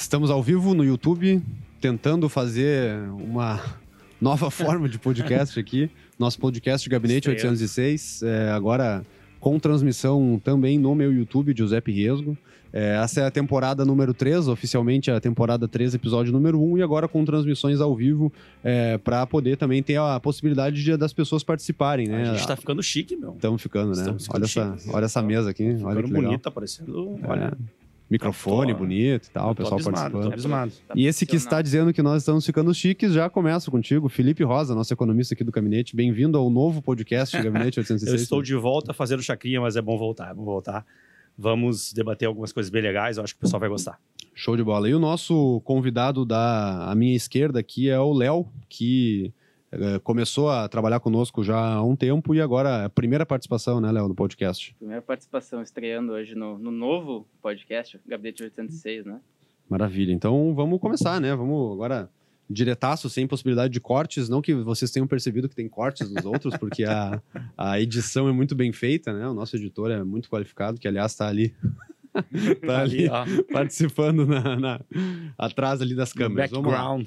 Estamos ao vivo no YouTube, tentando fazer uma nova forma de podcast aqui. Nosso podcast Gabinete Estreando. 806, é, agora com transmissão também no meu YouTube, Giuseppe Riesgo. É, essa é a temporada número 3, oficialmente a temporada 3, episódio número 1, e agora com transmissões ao vivo é, para poder também ter a possibilidade de, das pessoas participarem, né? A gente tá ficando chique, meu. Estamos ficando, né? Estamos ficando olha, essa, olha essa mesa aqui, olha que legal. bonito, tá parecendo. É, Olha, microfone tô- bonito e tal, o pessoal abismado, participando. abismado. Tá E esse que está dizendo que nós estamos ficando chiques, já começa contigo, Felipe Rosa, nosso economista aqui do Gabinete. Bem-vindo ao novo podcast Gabinete 806. Eu estou de volta fazendo chacrinha, mas é bom voltar, é bom voltar. Vamos debater algumas coisas bem legais, eu acho que o pessoal vai gostar. Show de bola. E o nosso convidado da minha esquerda aqui é o Léo, que começou a trabalhar conosco já há um tempo e agora é a primeira participação, né, Léo, no podcast. Primeira participação estreando hoje no, no novo podcast, Gabinete 806, né? Maravilha. Então vamos começar, né? Vamos agora diretaço, sem possibilidade de cortes. Não que vocês tenham percebido que tem cortes nos outros, porque a, a edição é muito bem feita, né? O nosso editor é muito qualificado, que aliás está ali. tá ali, ó, participando na, na- atrás ali das no câmeras. Vamos lá.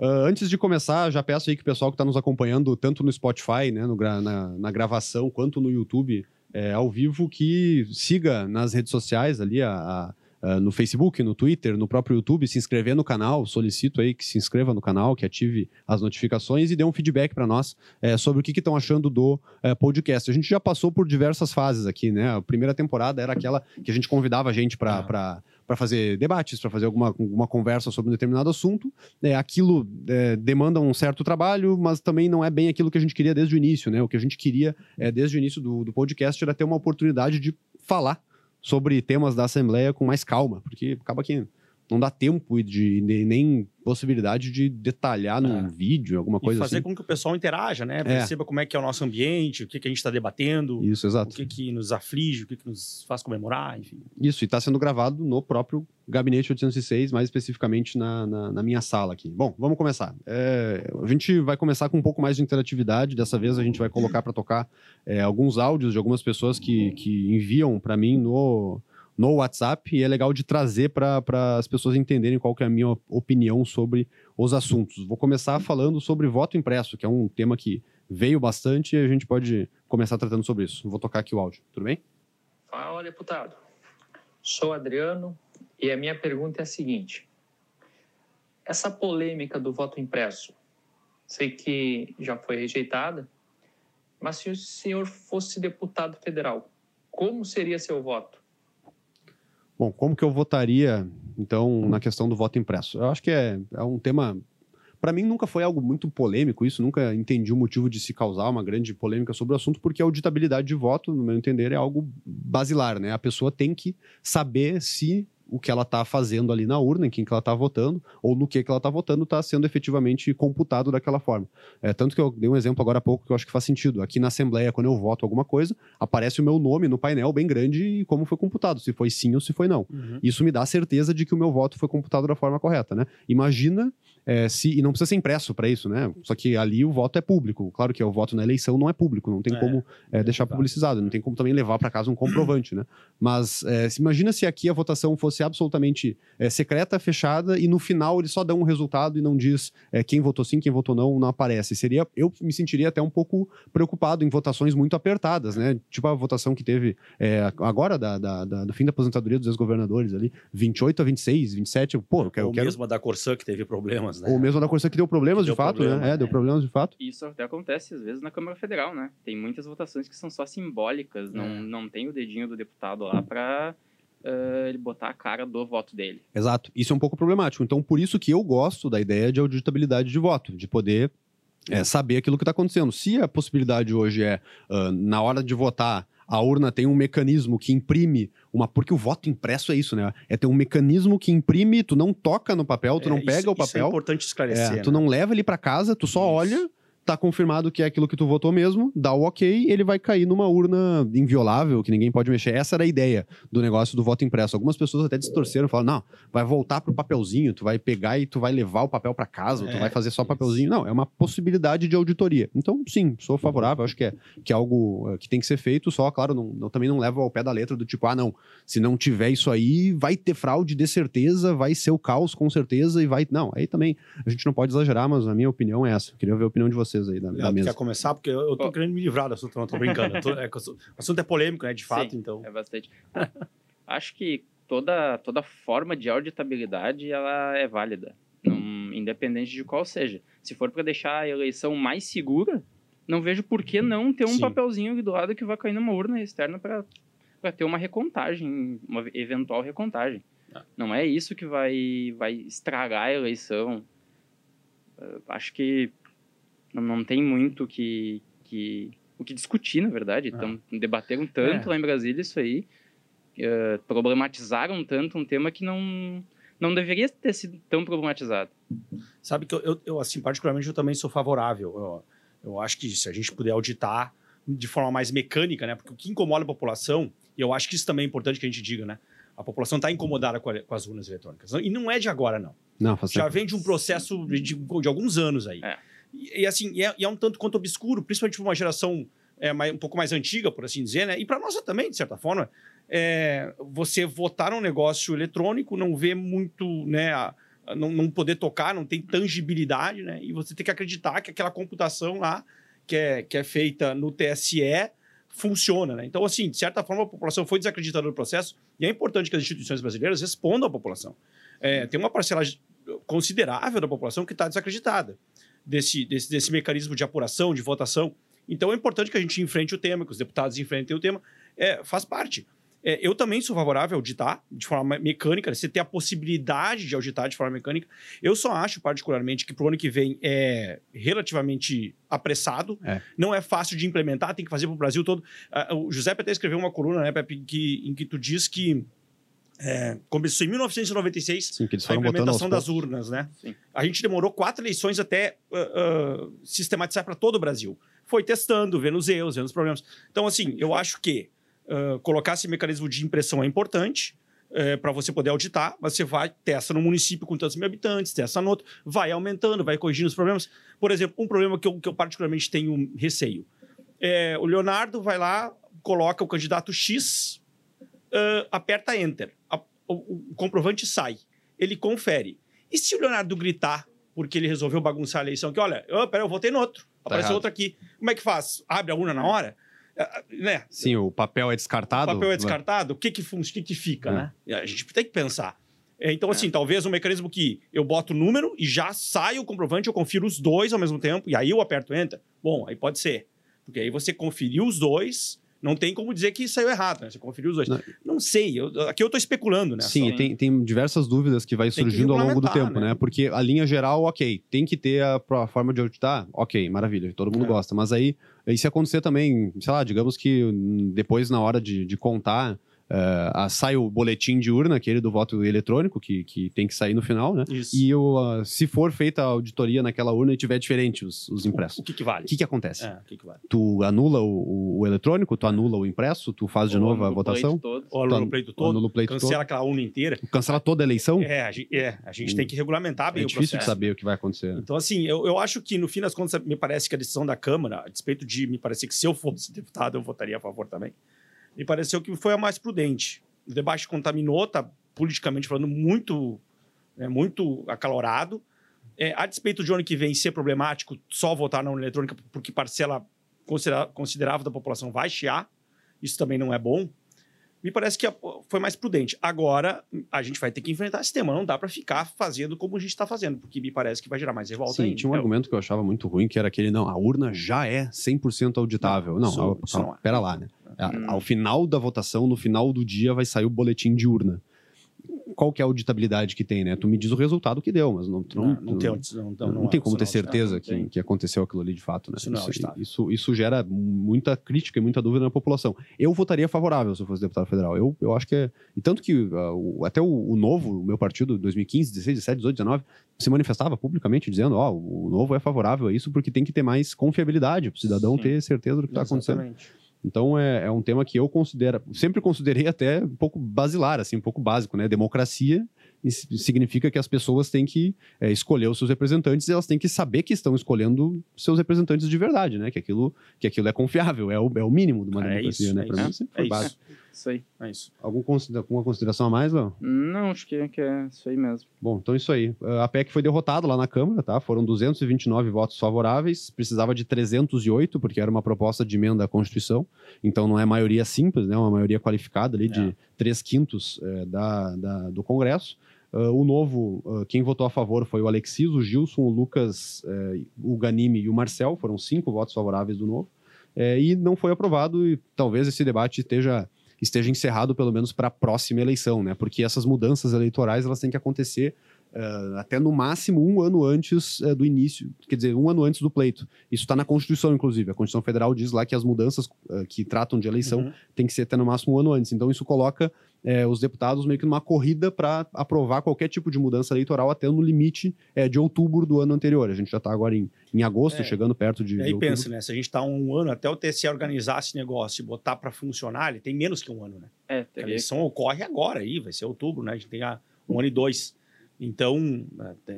Ah, antes de começar, já peço aí que o pessoal que está nos acompanhando, tanto no Spotify, né, no gra- na, na gravação, quanto no YouTube, é, ao vivo, que siga nas redes sociais ali, a, a- a- no Facebook, no Twitter, no próprio YouTube, se inscrever no canal. Solicito aí que se inscreva no canal, que ative as notificações e dê um feedback para nós é, sobre o que estão achando do é, podcast. A gente já passou por diversas fases aqui, né? A primeira temporada era aquela que a gente convidava a gente para. Ah. Para fazer debates, para fazer alguma, alguma conversa sobre um determinado assunto. É, aquilo é, demanda um certo trabalho, mas também não é bem aquilo que a gente queria desde o início, né? O que a gente queria é, desde o início do, do podcast era ter uma oportunidade de falar sobre temas da Assembleia com mais calma, porque acaba que não dá tempo e de, nem- possibilidade de detalhar num É. vídeo, alguma E coisa fazer assim. com que o pessoal interaja, né? Perceba como é que é o nosso ambiente, o que, que a gente está debatendo, Isso, o exato. que, que nos aflige, o que, que nos faz comemorar, enfim. Isso, e está sendo gravado no próprio Gabinete 806, mais especificamente na, na, na minha sala aqui. Bom, vamos começar. É, a gente vai começar com um pouco mais de interatividade. Dessa vez a gente vai colocar para tocar é, alguns áudios de algumas pessoas que, que enviam para mim no, no WhatsApp e é legal de trazer para as pessoas entenderem qual que é a minha opinião sobre os assuntos. Vou começar falando sobre voto impresso, que é um tema que veio bastante e a gente pode começar tratando sobre isso. Vou tocar aqui o áudio, tudo bem? Fala, deputado. Sou Adriano e a minha pergunta é a seguinte: essa polêmica do voto impresso, sei que já foi rejeitada, mas se o senhor fosse deputado federal, como seria seu voto? Bom, como que eu votaria, então, na questão do voto impresso? Eu acho que é, é um tema. Para mim, nunca foi algo muito polêmico isso, nunca entendi o motivo de se causar uma grande polêmica sobre o assunto, porque a auditabilidade de voto, no meu entender, é algo basilar, né? A pessoa tem que saber se o que ela está fazendo ali na urna, em quem que ela está votando, ou no que, que ela está votando, está sendo efetivamente computado daquela forma. É, tanto que eu dei um exemplo agora há pouco que eu acho que faz sentido. Aqui na Assembleia, quando eu voto alguma coisa, aparece o meu nome no painel bem grande e como foi computado, se foi sim ou se foi não. Isso me dá a certeza de que o meu voto foi computado da forma correta, né? Imagina é, se. E não precisa ser impresso para isso, né? Só que ali o voto é público. Claro que o voto na eleição não é público, não tem É, como é, deixar exato. publicizado, não tem como também levar para casa um comprovante, né? Mas é, se- imagina se aqui a votação fosse absolutamente é, secreta, fechada, e no final eles só dão um resultado e não diz é, quem votou sim, quem votou não, não aparece. Seria, eu me sentiria até um pouco preocupado em votações muito apertadas, né? Tipo a votação que teve é, agora da, da- da- do fim da aposentadoria dos ex-governadores ali, 28 a 26, 27, pô, eu quero. Ou quero mesmo a da Corsã, que teve problemas, né? ou mesmo a da Corsã que deu problemas Que de deu fato, problema, né? É, deu né? problemas de fato. Isso até acontece às vezes na Câmara Federal, né? Tem muitas votações que são só simbólicas, não, É. não tem o dedinho do deputado lá para ele botar a cara do voto dele. Exato. Isso é um pouco problemático. Então, por isso que eu gosto da ideia de auditabilidade de voto, de poder é, saber aquilo que está acontecendo. Se a possibilidade hoje é, ah, na hora de votar, a urna tem um mecanismo que imprime uma. Porque o voto impresso é isso, né? É ter um mecanismo que imprime, tu não toca no papel, tu É, não isso- pega o Isso é papel. importante esclarecer. É, tu né? não leva ele para casa, tu só Isso. olha tá confirmado que é aquilo que tu votou mesmo, dá o ok, ele vai cair numa urna inviolável, que ninguém pode mexer. Essa era a ideia do negócio do voto impresso. Algumas pessoas até distorceram, falaram, não, vai voltar pro papelzinho, tu vai pegar e tu vai levar o papel para casa, tu É, vai fazer só isso. papelzinho. Não, é uma possibilidade de auditoria. Então, sim, sou favorável, acho que é, que é algo eh, que tem que ser feito, só, claro, não, não- também não levo ao pé da letra do tipo, ah, não, se não tiver isso aí, vai ter fraude de certeza, vai ser o caos com certeza e vai... Não, aí também a gente não pode exagerar, mas a minha opinião é essa. Queria ver a opinião de vocês aí da, da mesa. quer começar? Porque eu, eu tô querendo me livrar do assunto, não tô brincando. Eu tô- é o assunto é polêmico, né? De fato, Sim, então. É bastante. Acho que toda, toda forma de auditabilidade ela é válida, não- independente de qual seja. Se for para deixar a eleição mais segura, não vejo por que não ter um Sim. papelzinho ali do lado que vai cair numa urna externa para ter uma recontagem, uma eventual recontagem. Ah. Não é isso que vai, vai estragar a eleição. Eh, Acho que não, não tem muito que, que, o que discutir, na verdade. Ah. Então, debateram tanto É. lá em Brasília isso aí, eh, problematizaram tanto um tema que não, não deveria ter sido tão problematizado. Sabe que eu, eu, eu, assim, particularmente, eu também sou favorável. Eu, eu acho que se a gente puder auditar de forma mais mecânica, né? Porque o que incomoda a população, e eu acho que isso também é importante que a gente diga, né? A população está incomodada com, a- com as urnas eletrônicas. E não é de agora, não. Não, faz Já tempo. vem de um processo de, de alguns anos aí. É. E, assim, e é, e é um tanto quanto obscuro, principalmente para uma geração é, mais- um pouco mais antiga, por assim dizer, né? E para nossa também, de certa forma. É, você votar um negócio eletrônico, não vê muito, né? a- não, não poder tocar, não tem tangibilidade, né? E você tem que acreditar que aquela computação lá, que é, que é feita no TSE, funciona, né? Então, assim, de certa forma, a população foi desacreditada no processo e é importante que as instituições brasileiras respondam à população. É, tem uma parcela considerável da população que está desacreditada desse, desse, desse mecanismo de apuração, de votação. Então, é importante que a gente enfrente o tema, que os deputados enfrentem o tema. É, faz parte. É, eu também sou favorável a auditar de forma mecânica, você ter a possibilidade de auditar de forma mecânica. Eu só acho, particularmente, que para o ano que vem é relativamente apressado, É. não é fácil de implementar, tem que fazer para o Brasil todo. Ah, o Giuseppe até escreveu uma coluna, né, Pepe, que, em que tu diz que é, começou em 1996 Sim, que eles a implementação das poucos. urnas, né? Sim. A gente demorou quatro eleições até ah, ah, sistematizar para todo o Brasil. Foi testando, vendo os erros, vendo os problemas. Então, assim, eu acho que ah, colocar esse mecanismo de impressão é importante para você poder auditar. Você vai, testa no município com tantos mil habitantes, testa no outro, vai aumentando, vai corrigindo os problemas. Por exemplo, um problema que eu, que eu particularmente tenho receio. É, o Leonardo vai lá, coloca o candidato X, ah, aperta Enter. A- o, o comprovante sai. Ele confere. E se o Leonardo gritar porque ele resolveu bagunçar a eleição, que olha, oh, peraí, eu votei no outro, apareceu errado. outro aqui. Como é que faz? Abre a urna na hora? Ah, né? Sim, o papel é O descartado. papel é descartado, o que que, o que, que fica, É. né? E A gente tem que pensar. É, Então, assim, talvez um mecanismo que eu boto o número e já sai o comprovante, eu confiro os dois ao mesmo tempo, e aí eu aperto Enter. Bom, aí pode ser. Porque aí você conferiu os dois, não tem como dizer que saiu errado, né? Você conferiu os dois. Não. Não, sei, eu- aqui eu tô especulando, né? Sim, tem, tem diversas dúvidas que vai Tem que surgindo ao longo do tempo, né? né? Porque a linha geral, ok, tem que ter a, a forma de auditar, ok, maravilha, todo mundo É. gosta. Mas aí, e se acontecer também, sei lá, digamos que hum, depois, na hora de, de contar, a- sai o boletim de urna, aquele do voto eletrônico, que, que tem que sair no final, né? Isso. E o, ah, se for feita a auditoria naquela urna e tiver diferente os, os o, impressos, o que que vale? o que, que acontece? É, o que que vale? Tu anula o, o- o eletrônico, tu anula o impresso, tu faz de Ou novo a votação, todo. Ou anula o pleito todo, anula o pleito cancela aquela urna inteira. todo, cancela toda a eleição? É, a gente, é, a gente tem que regulamentar bem É o difícil de processo. saber o que vai acontecer. Então, assim, eu, eu acho que, no fim das contas, me parece que a decisão da Câmara, a despeito de me parecer que se eu fosse deputado, eu votaria a favor também, me pareceu que foi a mais prudente. O debate contaminou, tá politicamente falando muito, né, muito acalorado. É, a despeito de ano que vem ser problemático só votar na urna eletrônica, porque parcela considerável da população vai chiar, isso também não é bom. Me parece que a- foi mais prudente. Agora, a gente vai ter que enfrentar esse tema. Não dá para ficar fazendo como a gente está fazendo, porque me parece que vai gerar mais revolta Sim, ainda. tinha um argumento que eu achava muito ruim, que era aquele, não, a urna já é 100% auditável. Não, ao- isso calma, não é. pera lá, né? A- Hum. Ao final da votação, no final do dia, vai sair o boletim de urna. Qual que é a auditabilidade que tem, né? Tu me diz o resultado que deu, mas não, não, Não, não, tem, não, não, não, tem como isso ter é auditado. certeza não que, que aconteceu aquilo ali de fato, né? Isso não é isso, isso, isso gera muita crítica e muita dúvida na população. Eu votaria favorável se eu fosse deputado federal. Eu, eu acho que é. E tanto que o- até o, o novo, o meu partido, 2015, 16, 17, 18, 19, se manifestava publicamente dizendo: ó, o novo é favorável a isso porque tem que ter mais confiabilidade para o cidadão Sim. ter certeza do que está acontecendo. Então é, é um tema que eu considero, sempre considerei até um pouco basilar, assim, um pouco básico, né? Democracia significa que as pessoas têm que é, escolher os seus representantes e elas têm que saber que estão escolhendo seus representantes de verdade, né? Que aquilo, que aquilo é confiável, é o, é o mínimo de uma É democracia, isso, né? é isso. mim sempre É foi isso. básico. Isso aí. É isso. Algum, considera- alguma consideração a mais, Léo? Não, acho que, que é isso aí mesmo. Bom, então isso aí. A PEC foi derrotada lá na Câmara, tá? Foram 229 votos favoráveis, precisava de 308, porque era uma proposta de emenda à Constituição. Então não é maioria simples, né? Uma maioria qualificada ali de É. três quintos eh, da, da- do Congresso. Ah, o novo, ah, quem votou a favor foi o Alexis, o Gilson, o Lucas, eh, o Ganime e o Marcel. Foram cinco votos favoráveis do novo. E não foi aprovado, e talvez esse debate esteja esteja encerrado pelo menos para a próxima eleição, né? Porque essas mudanças eleitorais elas têm que acontecer eh, até no máximo um ano antes eh, do início, quer dizer, um ano antes do pleito. Isso está na Constituição, inclusive. A Constituição Federal diz lá que as mudanças eh, que tratam de eleição Uhum. tem que ser até no máximo um ano antes. Então isso coloca eh, os deputados meio que numa corrida para aprovar qualquer tipo de mudança eleitoral até no limite eh, de outubro do ano anterior. A gente já está agora em, em agosto, É. chegando perto de, E de aí outubro. pensa, né? Se a gente tá um ano até o TSE organizar esse negócio e botar para funcionar, ele tem menos que um ano, né? É, A eleição ocorre agora aí, vai ser outubro, né? A gente tem ah, um ano e dois. Então, é,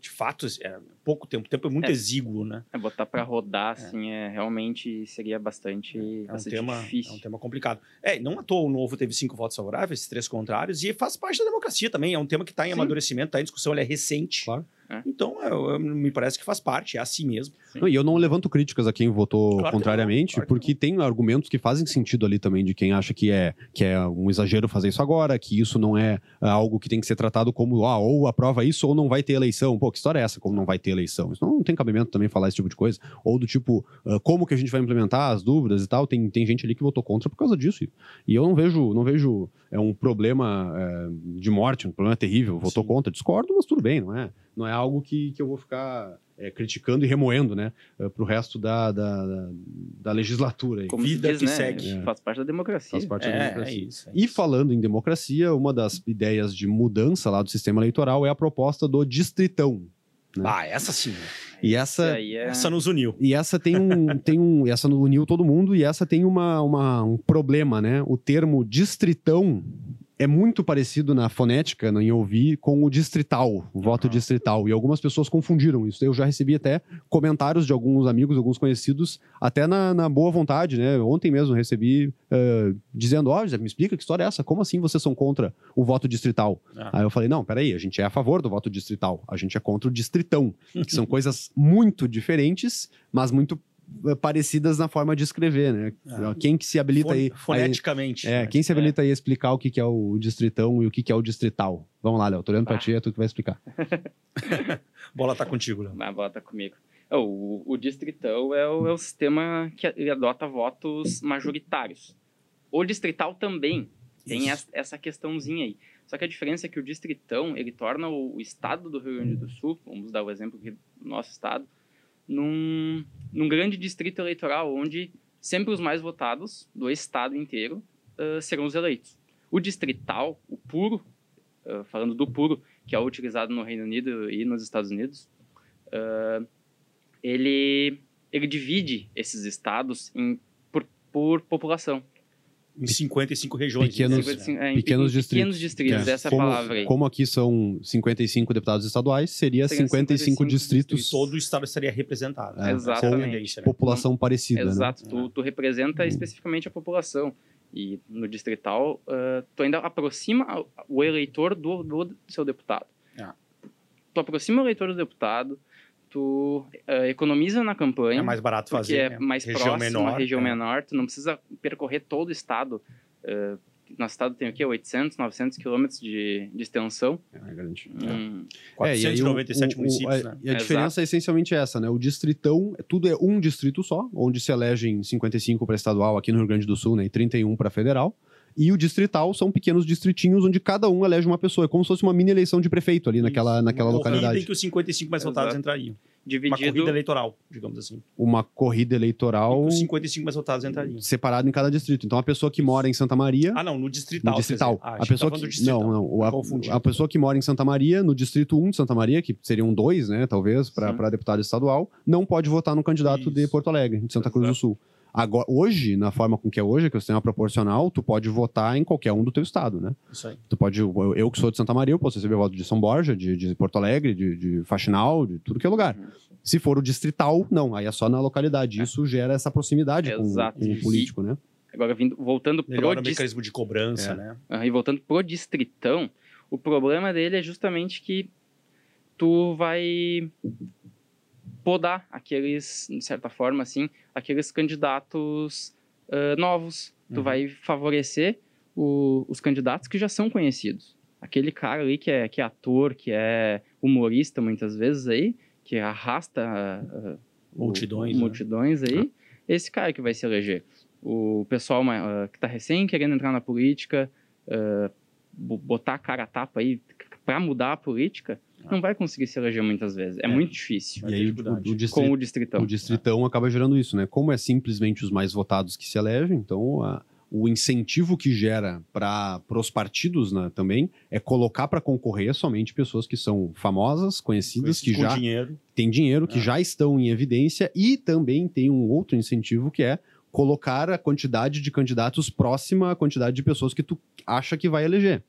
de fato, é pouco tempo. O tempo é muito É. exíguo, né? É, botar pra rodar, assim, é, realmente seria bastante, É um, bastante tema, difícil. é um tema complicado. É, não à toa o novo teve cinco votos favoráveis, três contrários, e faz parte da democracia também. É um tema que está em Sim. amadurecimento, está em discussão, ele é recente. Claro. É. Então, é, eu- me parece que faz parte, é assim mesmo. Não, e eu não levanto críticas a quem votou Claro que contrariamente, não, claro que porque tem argumentos que fazem sentido ali também de quem acha que é, que é um exagero fazer isso agora, que isso não é ah, algo que tem que ser tratado como ah, ou aprova isso ou não vai ter eleição. Pô, que história é essa? Como não vai ter eleição? Isso não tem cabimento também falar esse tipo de coisa. Ou do tipo, ah, como que a gente vai implementar as dúvidas e tal. Tem, tem gente ali que votou contra por causa disso. E eu não vejo, não vejo é um problema é, de morte, um problema terrível. Votou Sim. contra, discordo, mas tudo bem, não é? Não é algo que, que eu vou ficar é, criticando e remoendo, né? para o resto da, da, da, da legislatura. aí. Como Vida diz, que né? segue. É. Faz parte da democracia. Faz parte da É, é democracia. isso. é E isso. falando em democracia, uma das ideias de mudança lá do sistema eleitoral é a proposta do distritão. Ah, essa sim. né? E essa, é... Essa nos uniu. e essa tem um, tem um, essa uniu todo mundo e essa tem uma, uma- um problema, né? O termo distritão é muito parecido na fonética, em ouvir, com o distrital, o voto distrital. E algumas pessoas confundiram isso. Eu já recebi até comentários de alguns amigos, alguns conhecidos, até na, na boa vontade, né? Ontem mesmo recebi eh, dizendo: Ó, José, me explica que história é essa? Como assim vocês são contra o voto distrital? Ah. Aí eu falei: não, peraí, a gente é a favor do voto distrital, a gente é contra o distritão, que são coisas muito diferentes, mas muito parecidas na forma de escrever, né? Ah. Quem que se habilita aí? Fon- Foneticamente. aí- é, né? quem se habilita aí a explicar o que, que é o distritão e o que, que é o distrital? Vamos lá, Léo, tô olhando pra Ah. ti, é tu que vai explicar. Bola tá contigo, Léo. Mas bota comigo. É, O, o distritão é o, é o sistema que ele adota votos majoritários. O distrital também tem Isso. essa questãozinha aí. Só que a diferença é que o distritão, ele torna o, o estado do Rio Grande do Sul, vamos dar o exemplo aqui do nosso estado, num, num grande distrito eleitoral onde sempre os mais votados do estado inteiro ah, serão os eleitos. O distrital, o puro, ah, falando do puro, que é utilizado no Reino Unido e nos Estados Unidos, ah, ele, ele divide esses estados em, por, por população. Em 55 regiões. Pequenos- né? Assim, é, em pequenos pe- distritos. Pequenos distritos, É. essa é a como, palavra aí. como aqui são 55 deputados estaduais, seria Seriam 55, 55 distritos E todo o estado estaria representado. É, é Exatamente. tendência, né? população parecida, né? Exato, tu, tu representa especificamente a população. E no distrital, ah, tu ainda aproxima o eleitor do, do seu deputado. Ah. Tu aproxima o eleitor do deputado, tu ah, economiza na campanha, É mais barato porque fazer. é né? mais região próximo, menor, uma região é. menor, tu não precisa percorrer todo o estado. ah, nosso estado tem o quê? 800, 900 quilômetros de, de extensão. É, grande. Hum, É, e aí o- 497 o- o- municípios, a, né? E a diferença é essencialmente essa, né? O distritão, tudo é um distrito só, onde se elegem 55 para estadual aqui no Rio Grande do Sul, né? E 31 para federal. E o distrital são pequenos distritinhos onde cada um elege uma pessoa. É como se fosse uma mini eleição de prefeito ali naquela, Isso. naquela Uma localidade. em que os 55 mais votados Exato. entrariam. Uma Dividido. corrida eleitoral, digamos assim. Uma corrida Em eleitoral os 55 mais votados entrariam. separada em cada distrito. Então a pessoa que mora em Santa Maria. Ah, não, no distrital. no distrital. Ah, a que pessoa que, do distrital. não, não. A, a pessoa que mora em Santa Maria, no distrito 1 de Santa Maria, que seriam dois, né, talvez, para deputado estadual, não pode votar no candidato de Isso. Porto Alegre, de Santa Cruz do Exato. Sul. Agora, hoje, na forma com que é hoje, que você tem uma proporcional, tu pode votar em qualquer um do teu estado, né? Isso aí. Tu pode, eu, eu que sou de Santa Maria, eu posso receber voto de São Borja, de, de Porto Alegre, de, de Faxinal, de tudo que é lugar. Uhum. Se for o distrital, não, aí é só na localidade. Isso gera essa proximidade com, Exato. com o político, né? Agora, vindo, voltando Melhora pro o mecanismo de cobrança, É. né? E voltando pro distritão, o problema dele é justamente que tu vai podar aqueles, de certa forma, assim, aqueles candidatos ah, novos. Tu Uhum. vai favorecer o- os candidatos que já são conhecidos. Aquele cara ali que é, que é ator, que é humorista muitas vezes aí, que arrasta ah, ah, o- Multidões, né? multidões aí, esse cara que vai se eleger. O pessoal ah, que está recém querendo entrar na política, ah, bo- botar a cara a tapa aí para mudar a política, não vai conseguir se eleger muitas vezes. É, É. muito difícil E aí o, dificuldade. o, com o distritão. o distritão acaba gerando isso, né? Como é simplesmente os mais votados que se elegem, então a- o incentivo que gera para os partidos né, também é colocar para concorrer somente pessoas que são famosas, conhecidas, que com já dinheiro. têm dinheiro, que É. já estão em evidência e também tem um outro incentivo que é colocar a quantidade de candidatos próxima à quantidade de pessoas que tu acha que vai eleger.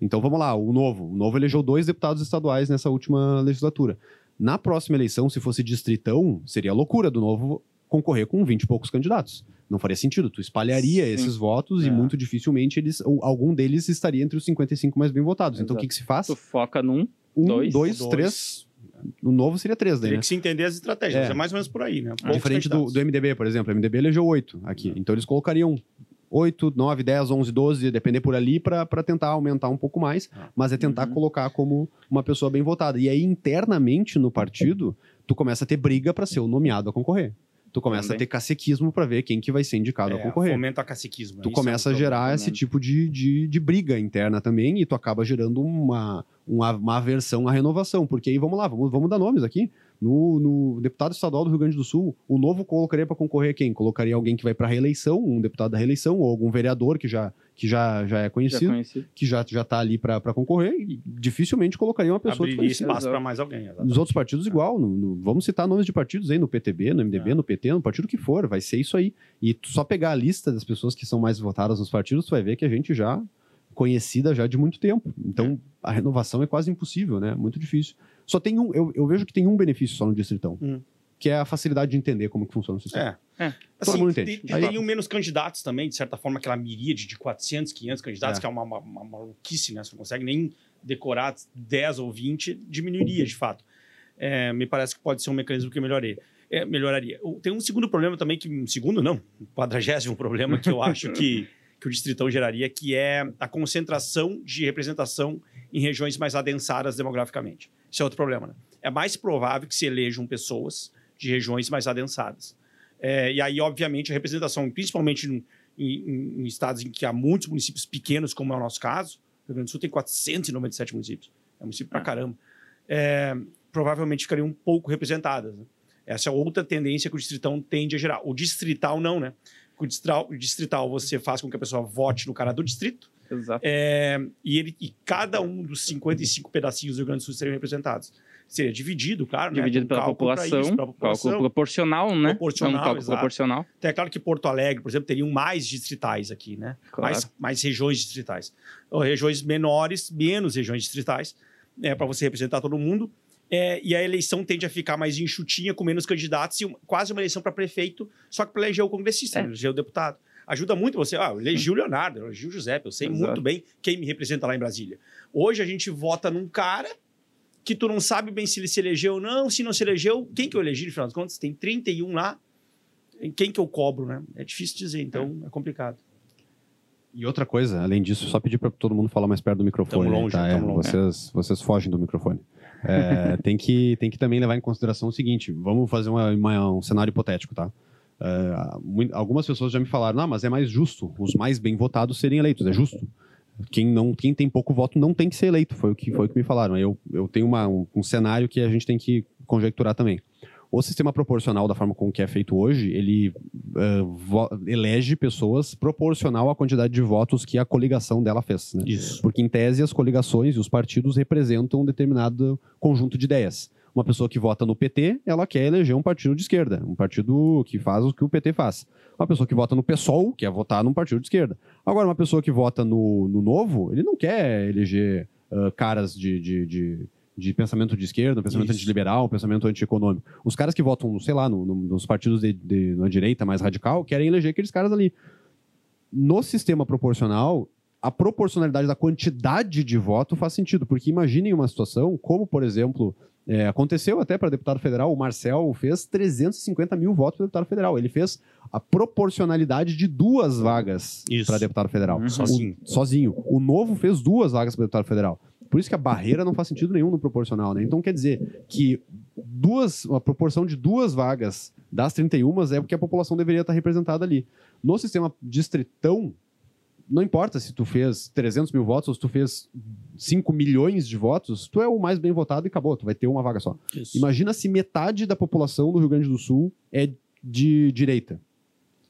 Então vamos lá, o Novo. O Novo elegeu dois deputados estaduais nessa última legislatura. Na próxima eleição, se fosse distritão, seria loucura do Novo concorrer com 20 e poucos candidatos. Não faria sentido. Tu espalharia Sim. esses votos e É. muito dificilmente eles, ou algum deles estaria entre os 55 mais bem votados. Então o Exato. que, que se faz? Tu foca num, Um, dois. dois, Dois. três. O Novo seria três daí, Teria né? que se entender as estratégias. É. mas É mais ou menos por aí, né? Poucos Diferente do, do MDB, por exemplo. O MDB elegeu oito aqui. Então eles colocariam 8, 9, 10, 11, 12, depender por ali, para tentar aumentar um pouco mais. Ah. Mas é tentar Uhum. colocar como uma pessoa bem votada. E aí, internamente no partido, tu começa a ter briga para ser o nomeado a concorrer. Tu começa Também. a ter caciquismo para ver quem que vai ser indicado a É, concorrer. fomenta a caciquismo. Tu isso é começa a problema. gerar esse também. tipo de, de, de briga interna também e tu acaba gerando uma, uma, uma aversão à renovação. Porque aí, vamos lá, vamos, vamos dar nomes aqui. No, no deputado estadual do Rio Grande do Sul, o novo colocaria para concorrer quem? Colocaria alguém que vai para reeleição, um deputado da reeleição, ou algum vereador que já, que já, já é já conhecido, conhecido. que já, já tá ali para concorrer, e dificilmente colocaria uma pessoa Abriria espaço para mais alguém. exatamente. Nos outros partidos, igual. no- no- vamos citar nomes de partidos aí, no PTB, no MDB, É. no PT, no partido que for. Vai ser isso aí. E tu só pegar a lista das pessoas que são mais votadas nos partidos, tu vai ver que a gente já conhecida já de muito tempo. Então, a renovação é quase impossível, né? Muito difícil. Só tem um... Eu, eu vejo que tem um benefício só no Distritão. Hum. Que é a facilidade de entender como que funciona o sistema. É. É. Todo mundo entende. tem- Aí- Teriam menos candidatos também, de certa forma, aquela miríade de 400, 500 candidatos, É. que é uma, uma, uma maluquice, né? Você não consegue nem decorar 10 ou 20, diminuiria, de fato. É, me parece que pode ser um mecanismo que melhoraria. É, melhoraria. Tem um segundo problema também, que um segundo não, um quadragésimo problema que eu acho que, que o Distritão geraria, que é a concentração de representação em regiões mais adensadas demograficamente. Isso é outro problema, né? É mais provável que se elejam pessoas de regiões mais adensadas. É, e aí, obviamente, a representação, principalmente em, em- em estados em que há muitos municípios pequenos, como é o nosso caso, o Rio Grande do Sul tem 497 municípios. É município pra Ah. caramba. É, provavelmente ficariam um pouco representadas. né? Essa é outra tendência que o distritão tende a gerar. O distrital não, né? O distrital, o distrital você faz com que a pessoa vote no cara do distrito Exato. é, e, ele, e cada um dos 55 pedacinhos do Rio Grande do Sul seriam representados. Seria dividido, claro. né? Dividido um pela população, isso, pra cálculo população. proporcional, né? Proporcional, é um cálculo exato. proporcional. Então, é claro que Porto Alegre, por exemplo, teriam mais distritais aqui, né? Claro. Mais, mais regiões distritais. Ou regiões menores, menos regiões distritais, é, para você representar todo mundo. É, e a eleição tende a ficar mais enxutinha, com menos candidatos, e um- quase uma eleição para prefeito, só que para eleger o congressista, É. né? eleger o deputado. Ajuda muito você. Ah, eu elegi o Leonardo, eu elegi o Giuseppe, eu sei Exato. muito bem quem me representa lá em Brasília. Hoje a gente vota num cara que tu não sabe bem se ele se elegeu ou não, se não se elegeu, quem que eu elegi, no final das contas? Tem 31 lá, em quem que eu cobro, né? É difícil dizer, então é complicado. E outra coisa, além disso, só pedir para todo mundo falar mais perto do microfone. Tamo longe, tá? É, longe. vocês, vocês fogem do microfone. É, tem, que, tem que também levar em consideração o seguinte: vamos fazer uma- uma- um cenário hipotético, tá? Uh, algumas pessoas já me falaram, não, mas é mais justo os mais bem votados serem eleitos, é justo. Quem, não, quem tem pouco voto não tem que ser eleito, foi o que, foi o que me falaram. Eu, eu tenho uma, um, um cenário que a gente tem que conjecturar também. O sistema proporcional, da forma como que é feito hoje, ele uh, elege pessoas proporcional à quantidade de votos que a coligação dela fez. Né? Isso. Porque, em tese, as coligações e os partidos representam um determinado conjunto de ideias. Uma pessoa que vota no PT, ela quer eleger um partido de esquerda, um partido que faz o que o PT faz. Uma pessoa que vota no PSOL quer votar num partido de esquerda. Agora, uma pessoa que vota no, no Novo, ele não quer eleger uh, caras de, de, de de pensamento de esquerda, um pensamento antiliberal, um pensamento antieconômico. Os caras que votam, sei lá, no, no, nos partidos de, de, na direita mais radical querem eleger aqueles caras ali. No sistema proporcional, a proporcionalidade da quantidade de voto faz sentido, porque imaginem uma situação como, por exemplo, é, aconteceu até para deputado federal, o Marcel fez 350 mil votos para deputado federal. Ele fez a proporcionalidade de duas vagas para deputado federal. Uhum. Sozinho. O, sozinho. O Novo fez duas vagas para deputado federal. Por isso que a barreira não faz sentido nenhum no proporcional, né? Então quer dizer que duas, a proporção de duas vagas das 31 é porque a população deveria estar representada ali. No sistema distritão, não importa se tu fez 300 mil votos ou se tu fez 5 milhões de votos, tu é o mais bem votado e acabou, tu vai ter uma vaga só. Isso. Imagina se metade da população do Rio Grande do Sul é de direita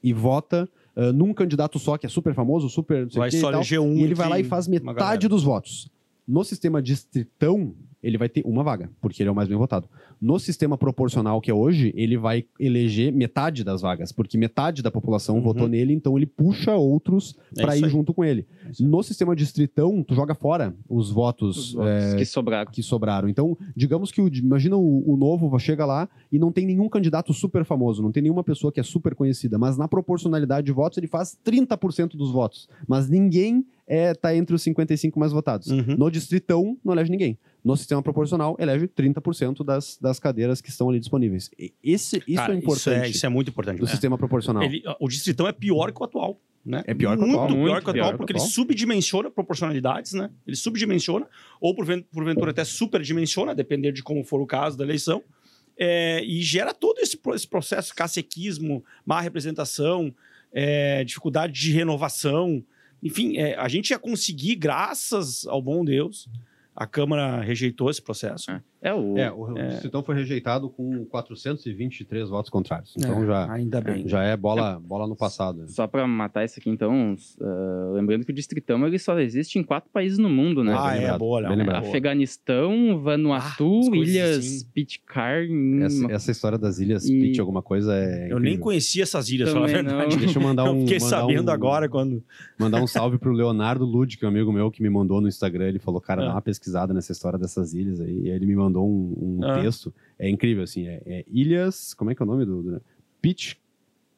e vota uh, num candidato só que é super famoso, super. Vai só eleger um. E ele vai lá e faz metade dos votos. No sistema distritão, ele vai ter uma vaga, porque ele é o mais bem votado. No sistema proporcional que é hoje, ele vai eleger metade das vagas, porque metade da população Uhum. votou nele, então ele puxa outros É para ir aí. junto com ele. No sistema distritão, tu joga fora os votos, Os votos é, que sobraram. que sobraram. Então, digamos que o, imagina o, o novo chega lá e não tem nenhum candidato super famoso, não tem nenhuma pessoa que é super conhecida, mas na proporcionalidade de votos ele faz 30% dos votos, mas ninguém é, tá entre os 55 mais votados. Uhum. No distritão não elege ninguém. No sistema proporcional elege 30% das, das cadeiras que estão ali disponíveis. E Esse, isso Cara, é importante Isso é, isso é muito importante. do né? sistema proporcional. Ele- o distritão é pior que o atual. Né? É pior que o muito atual, pior muito que o pior atual, que o porque atual. ele subdimensiona proporcionalidades, né? Ele subdimensiona, ou porven- porventura até superdimensiona, a depender de como for o caso da eleição, é, e gera todo esse, esse processo, cacequismo, má representação, é, dificuldade de renovação. Enfim, é, a gente ia conseguir, graças ao bom Deus, a Câmara rejeitou esse processo. É, é o. É, o, distritão foi rejeitado com 423 votos contrários. Então É, já, Ainda bem. já é bola, bola no passado. Só pra matar isso aqui, então, uh, lembrando que o Distritão ele só existe em quatro países no mundo, né? ah, bem é, lembrado, boa, bem Léo. Afeganistão, Ah, Vanuatu, coisas Ilhas assim. Pitcairn. Essa, essa história das ilhas E- alguma coisa é. Eu nem incrível. conhecia essas ilhas, pra falar a verdade. Deixa eu mandar um. eu fiquei mandar sabendo um- agora quando. Mandar um salve pro Leonardo Lud, que é um amigo meu que me mandou no Instagram. Ele falou, cara, Ah. dá uma pesquisada nessa história dessas ilhas aí. E aí ele me mandou um, um Ah. texto. É incrível, assim. É, é Ilhas. Como é que é o nome do. do Pitch.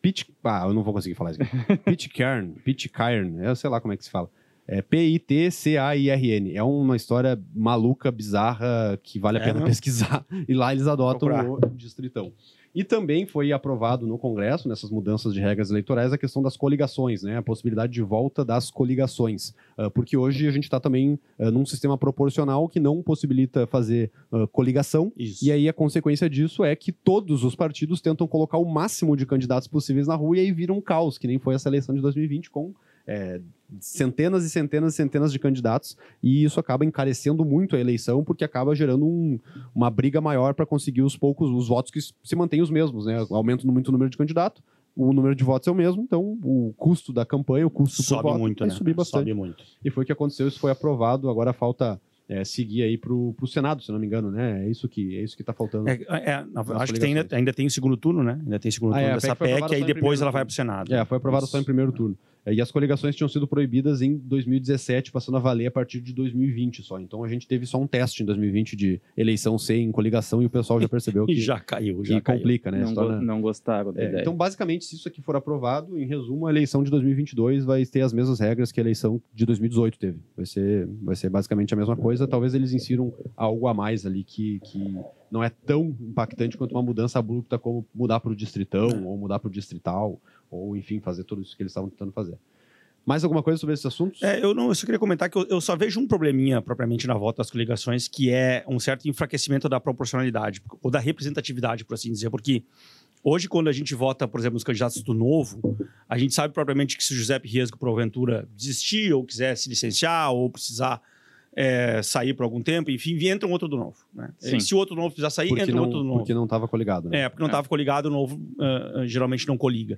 Pitch. Ah, eu não vou conseguir falar isso aqui. Pitcairn. Pitcairn. Eu sei lá como é que se fala. É P-I-T-C-A-I-R-N. É uma história maluca, bizarra, que vale a É, pena pesquisar. E lá eles adotam o distritão. E também foi aprovado no Congresso, nessas mudanças de regras eleitorais, a questão das coligações, né? A possibilidade de volta das coligações. Ah, porque hoje a gente está também ah, num sistema proporcional que não possibilita fazer ah, coligação. Isso. E aí a consequência disso é que todos os partidos tentam colocar o máximo de candidatos possíveis na rua e aí vira um caos, que nem foi essa eleição de 2020 com é, centenas e centenas e centenas de candidatos e isso acaba encarecendo muito a eleição porque acaba gerando um- uma briga maior para conseguir os poucos os votos que se mantêm os mesmos, né? Aumenta muito o número de candidato, o número de votos é o mesmo, então o custo da campanha, o custo por Sobe voto muito, vai né? subir bastante. Sobe muito. E foi o que aconteceu, isso foi aprovado, agora falta é, seguir aí pro, pro Senado, se não me engano, né? É isso que, é isso que tá faltando. É, é, Das acho que tem, ainda, ainda tem o segundo turno, né? Ainda tem o segundo Ah, turno é, dessa PEC aprovada aí depois ela vai turno. pro Senado. É, foi aprovado só em primeiro turno. É, E as coligações tinham sido proibidas em 2017, passando a valer a partir de 2020 só. Então a gente teve só um teste em 2020 de eleição sem coligação e o pessoal já percebeu E que, já caiu, já caiu. complica, né? não, torna- não gostaram da É, ideia. então, basicamente, se isso aqui for aprovado, em resumo, a eleição de 2022 vai ter as mesmas regras que a eleição de 2018 teve. Vai ser, vai ser basicamente a mesma coisa. Talvez eles insiram algo a mais ali que, que não é tão impactante quanto uma mudança abrupta como mudar para o distritão, ou mudar para o distrital, ou, enfim, fazer tudo isso que eles estavam tentando fazer. Mais alguma coisa sobre esses assuntos? É, eu, não, eu só queria comentar que eu, eu só vejo um probleminha propriamente na volta das coligações, que é um certo enfraquecimento da proporcionalidade, ou da representatividade, por assim dizer, porque Hoje, quando a gente vota, por exemplo, nos candidatos do Novo, a gente sabe propriamente que se o Giuseppe Riesgo, porventura, desistir ou quiser se licenciar ou precisar é, sair por algum tempo, enfim, entra um outro do Novo. Né? E se o outro do Novo precisar sair, Porque entra um não, outro do Novo. porque não estava coligado, né? É, porque não estava coligado, o Novo ah, geralmente não coliga.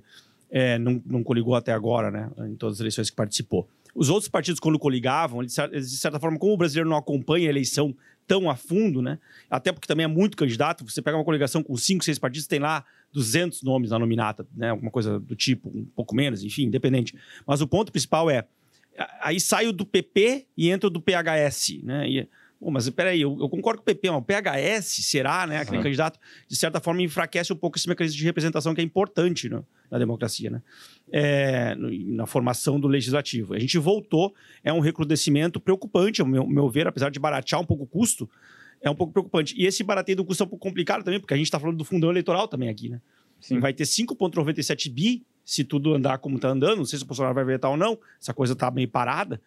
É, não, não coligou até agora, né? Em todas as eleições que participou. Os outros partidos, quando coligavam, eles, de certa forma, como o brasileiro não acompanha a eleição tão a fundo, né? Até porque também é muito candidato, você pega uma coligação com cinco, seis partidos, tem lá 200 nomes na nominata, né? Alguma coisa do tipo, um pouco menos, enfim, independente. Mas o ponto principal é, aí sai o do PP e entra o do PHS, né? E, pô, mas peraí, eu, eu concordo com o PP, mas o PHS será, né? Aquele candidato, de certa forma, enfraquece um pouco esse mecanismo de representação que é importante no- na democracia, né? É, no- na formação do legislativo. A gente voltou, é um recrudescimento preocupante, ao meu, meu ver, apesar de baratear um pouco o custo, é um pouco preocupante. E esse barateio do custo é um pouco complicado também, porque a gente está falando do fundão eleitoral também aqui, né? Sim. Vai ter 5,97 bi se tudo andar como está andando. Não sei se o Bolsonaro vai vetar ou não. Essa coisa está meio parada.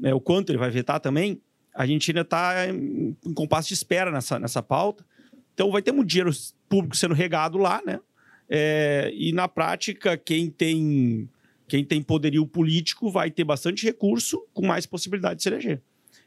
né? O quanto ele vai vetar também. A gente ainda está em, em compasso de espera nessa, nessa pauta. Então vai ter muito dinheiro público sendo regado lá, né? É, e na prática, quem tem, quem tem poderio político vai ter bastante recurso com mais possibilidade de se eleger.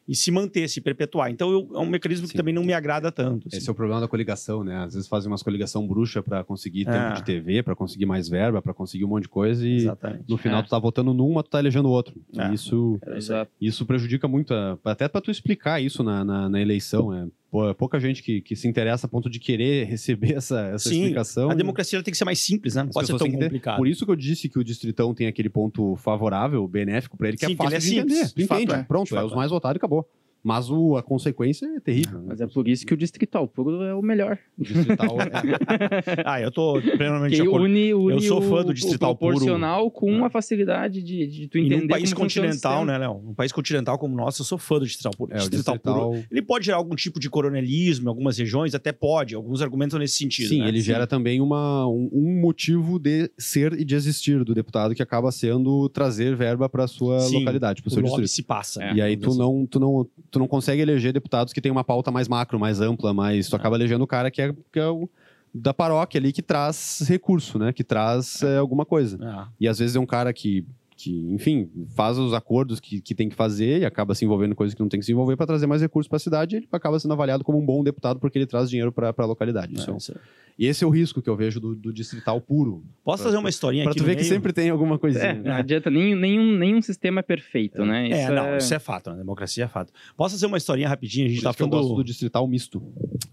E se manter, se perpetuar. Então eu- é um mecanismo que Sim. também não me agrada tanto. assim. Esse é o problema da coligação, né? Às vezes fazem umas coligação bruxa para conseguir É. tempo de TV, para conseguir mais verba, para conseguir um monte de coisa e Exatamente. no final É. tu tá votando num, mas tu tá elegendo o outro. É. E isso, Exato. isso prejudica muito, a- até para tu explicar isso na, na, na eleição, né? É pouca gente que, que se interessa a ponto de querer receber essa, essa Sim, explicação. A democracia tem que ser mais simples, né? Não As pode ser tão ter- complicado. Por isso que eu disse que o Distritão tem aquele ponto favorável, benéfico para ele, que Sim, é que ele fácil é de simples, entender. De fato entende, é, pronto, de é fato os é. mais votados e acabou. Mas o, a consequência é terrível. né? Mas é por isso que o distrital puro é o melhor. O distrital é, Ah, eu tô plenamente de Que acordo. une, une Eu sou fã do o- distrital o puro. proporcional com a facilidade de, de tu E entender num país continental, né, Léo? Um país continental como o nosso, eu sou fã do distrital puro. é, o distrital, distrital puro. Ele pode gerar algum tipo de coronelismo em algumas regiões, até pode. Alguns argumentos são nesse sentido. Sim, né? ele gera também uma, um, um motivo de ser e de existir do deputado que acaba sendo trazer verba para sua Sim, localidade, para o seu lobby distrito. se passa. É, e aí tu vamos dizer não, tu, não, tu não consegue eleger deputados que têm uma pauta mais macro, mais ampla, mais. Tu É. acaba elegendo o cara que é, que é o da paróquia ali que traz recurso, né? Que traz é, alguma coisa. Ah, E às vezes é um cara que, que enfim, faz os acordos que, que tem que fazer e acaba se envolvendo em coisas que não tem que se envolver para trazer mais recursos para a cidade e ele acaba sendo avaliado como um bom deputado porque ele traz dinheiro para a localidade. Isso é um- é. E esse é o risco que eu vejo do, do distrital puro. Posso fazer uma historinha Para aqui tu no ver que meio? sempre tem alguma coisinha. É, não adianta, nenhum, nenhum, nenhum sistema é perfeito, né? É, Isso não, isso é fato. Na democracia é fato. Posso fazer uma historinha rapidinho? A gente Por tá que eu falando... gosto do distrital misto.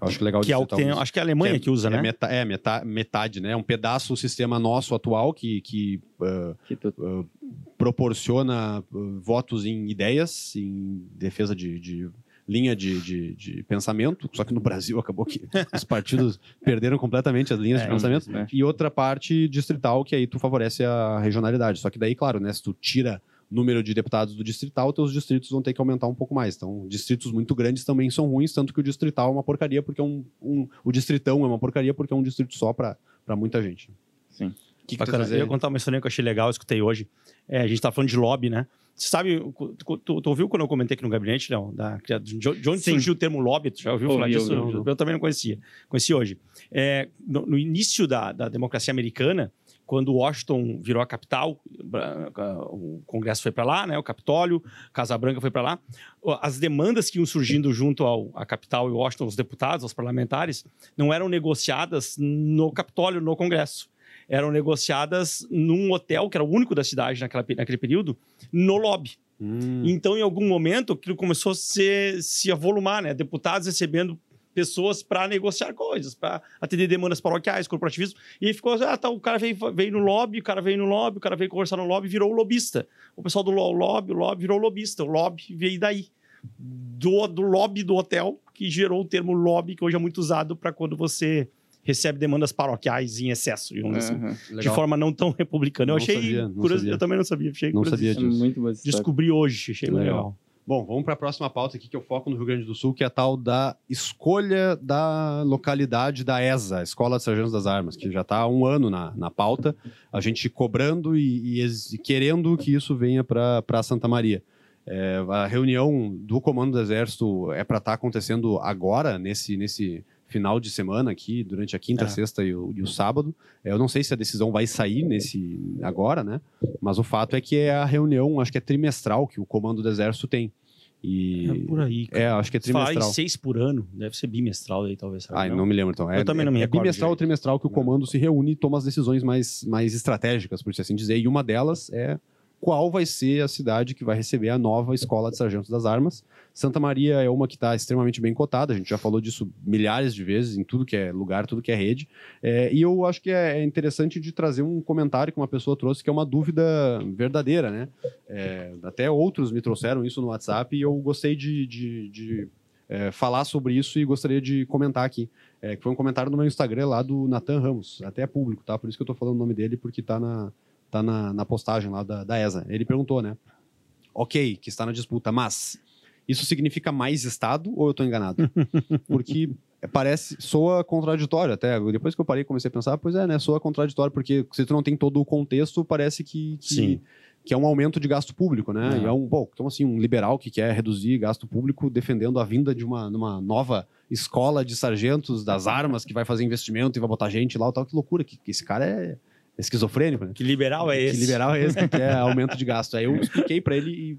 Eu acho que legal que é o que distrital tem... misto. Acho que é a Alemanha que, usa, é né? meta- é, meta- metade, né? Um pedaço do sistema nosso atual que, que ah, proporciona ah, votos em ideias, em defesa de, de linha de, de, de pensamento, só que no Brasil acabou que os partidos perderam completamente as linhas É, de pensamento, infelizmente. e outra parte distrital, que aí tu favorece a regionalidade. Só que daí, claro, né, se tu tira número de deputados do distrital, teus distritos vão ter que aumentar um pouco mais. Então, distritos muito grandes também são ruins, tanto que o distrital é uma porcaria porque é um, um- o distritão é uma porcaria porque é um distrito só para muita gente. Sim. Que, que Bacana. quer Eu ia contar uma historinha que eu achei legal, eu escutei hoje. É, a gente tá falando de lobby, né? Você sabe, tu, tu- tu ouviu quando eu comentei aqui no gabinete, não? Da, de de onde Sim. surgiu o termo lobby? Tu já ouviu falar Ouvi, disso? ouvi, eu, eu também não conhecia. Conheci hoje. É, no, no início da, da democracia americana, quando Washington virou a capital, o Congresso foi para lá, né? O Capitólio, Casa Branca foi para lá. As demandas que iam surgindo junto ao, à capital e Washington, os deputados, os parlamentares, não eram negociadas no Capitólio, no Congresso. Eram negociadas num hotel, que era o único da cidade naquela, naquele período, no lobby. Hum, Então, em algum momento, aquilo começou a se, se avolumar, né? Deputados recebendo pessoas para negociar coisas, para atender demandas paroquiais, corporativismo. E ficou, ah, tá, o cara veio, veio no lobby, o cara veio no lobby, o cara veio conversar no lobby, virou lobista. O pessoal do lo- lobby, o lobby virou lobista. O lobby veio daí. Do, do lobby do hotel, que gerou o termo lobby, que hoje é muito usado para quando você recebe demandas paroquiais em excesso, digamos assim. De forma não tão republicana. Eu Não achei sabia, não curioso- sabia. Eu também não sabia. Achei Não sabia É disso. muito. Descobri hoje, achei Legal. legal. Bom, vamos para a próxima pauta aqui que eu foco no Rio Grande do Sul, que é a tal da escolha da localidade da ESA, Escola de Sargentos das Armas, que já está há um ano na, na pauta, a gente cobrando e, e e querendo que isso venha para Santa Maria. É, a reunião do Comando do Exército é para estar acontecendo agora, nesse, nesse final de semana aqui, durante a quinta, É. sexta e o, e o sábado. É, Eu não sei se a decisão vai sair nesse agora, né? Mas o fato é que é a reunião, acho que é trimestral que o comando do exército tem. E É por aí. cara. é, acho que é falar trimestral. seis por ano, deve ser bimestral aí, talvez. Ai, não me lembro então. É, Eu também não me é recordo bimestral ou trimestral que o comando se reúne e toma as decisões mais, mais estratégicas, por assim dizer. E uma delas é qual vai ser a cidade que vai receber a nova escola de sargentos das armas. Santa Maria é uma que está extremamente bem cotada, a gente já falou disso milhares de vezes em tudo que é lugar, tudo que é rede. É, e eu acho que é interessante de trazer um comentário que uma pessoa trouxe, que é uma dúvida verdadeira, né? É, até outros me trouxeram isso no WhatsApp e eu gostei de, de- de, é, falar sobre isso e gostaria de comentar aqui. É, que foi um comentário no meu Instagram lá do Nathan Ramos, até é público, tá? Por isso que eu tô falando o nome dele, porque tá na, tá na, na postagem lá da, da ESA. Ele perguntou, né? Ok, que está na disputa, mas isso significa mais Estado ou eu tô enganado? Porque parece, soa contraditório até. Depois que eu parei e comecei a pensar, pois é, né? Soa contraditório, porque se tu não tem todo o contexto, parece que, que, Sim. que é um aumento de gasto público, né? É. E é um, bom, então assim, um liberal que quer reduzir gasto público defendendo a vinda de uma, numa nova escola de sargentos das armas que vai fazer investimento e vai botar gente lá e tal, que loucura, que, que esse cara é esquizofrênico, né? Que liberal é esse? Que liberal é esse que quer aumento de gasto? Aí eu expliquei pra ele e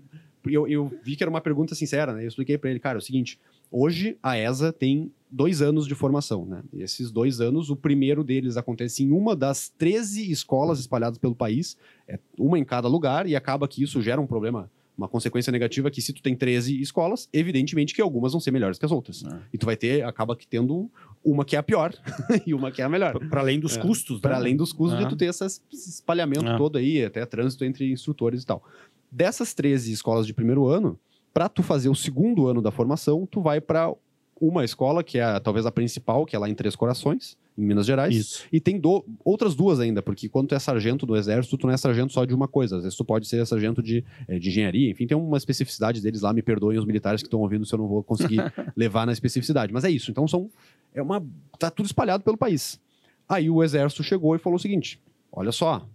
eu, eu vi que era uma pergunta sincera, né? Eu expliquei pra ele, cara, é o seguinte: hoje a ESA tem dois anos de formação, né? E esses dois anos, o primeiro deles acontece em uma das 13 escolas espalhadas pelo país, é uma em cada lugar, e acaba que isso gera um problema. Uma consequência negativa que se tu tem 13 escolas, evidentemente que algumas vão ser melhores que as outras. É. E tu vai ter, acaba que tendo uma que é a pior e uma que é a melhor. Para além dos É. custos, Para né? além dos custos Ah. de tu ter esse espalhamento Ah. todo aí, até trânsito entre instrutores e tal. Dessas 13 escolas de primeiro ano, para tu fazer o segundo ano da formação, tu vai para uma escola, que é a- talvez a principal, que é lá em Três Corações, em Minas Gerais. Isso. E tem do- outras duas ainda, porque quando tu é sargento do exército, tu não é sargento só de uma coisa. Às vezes tu pode ser sargento de, eh, de engenharia, enfim, tem uma especificidade deles lá. Me perdoem os militares que estão ouvindo se eu não vou conseguir levar na especificidade. Mas é isso. Então são. É uma. Tá tudo espalhado pelo país. Aí o exército chegou e falou o seguinte: olha só,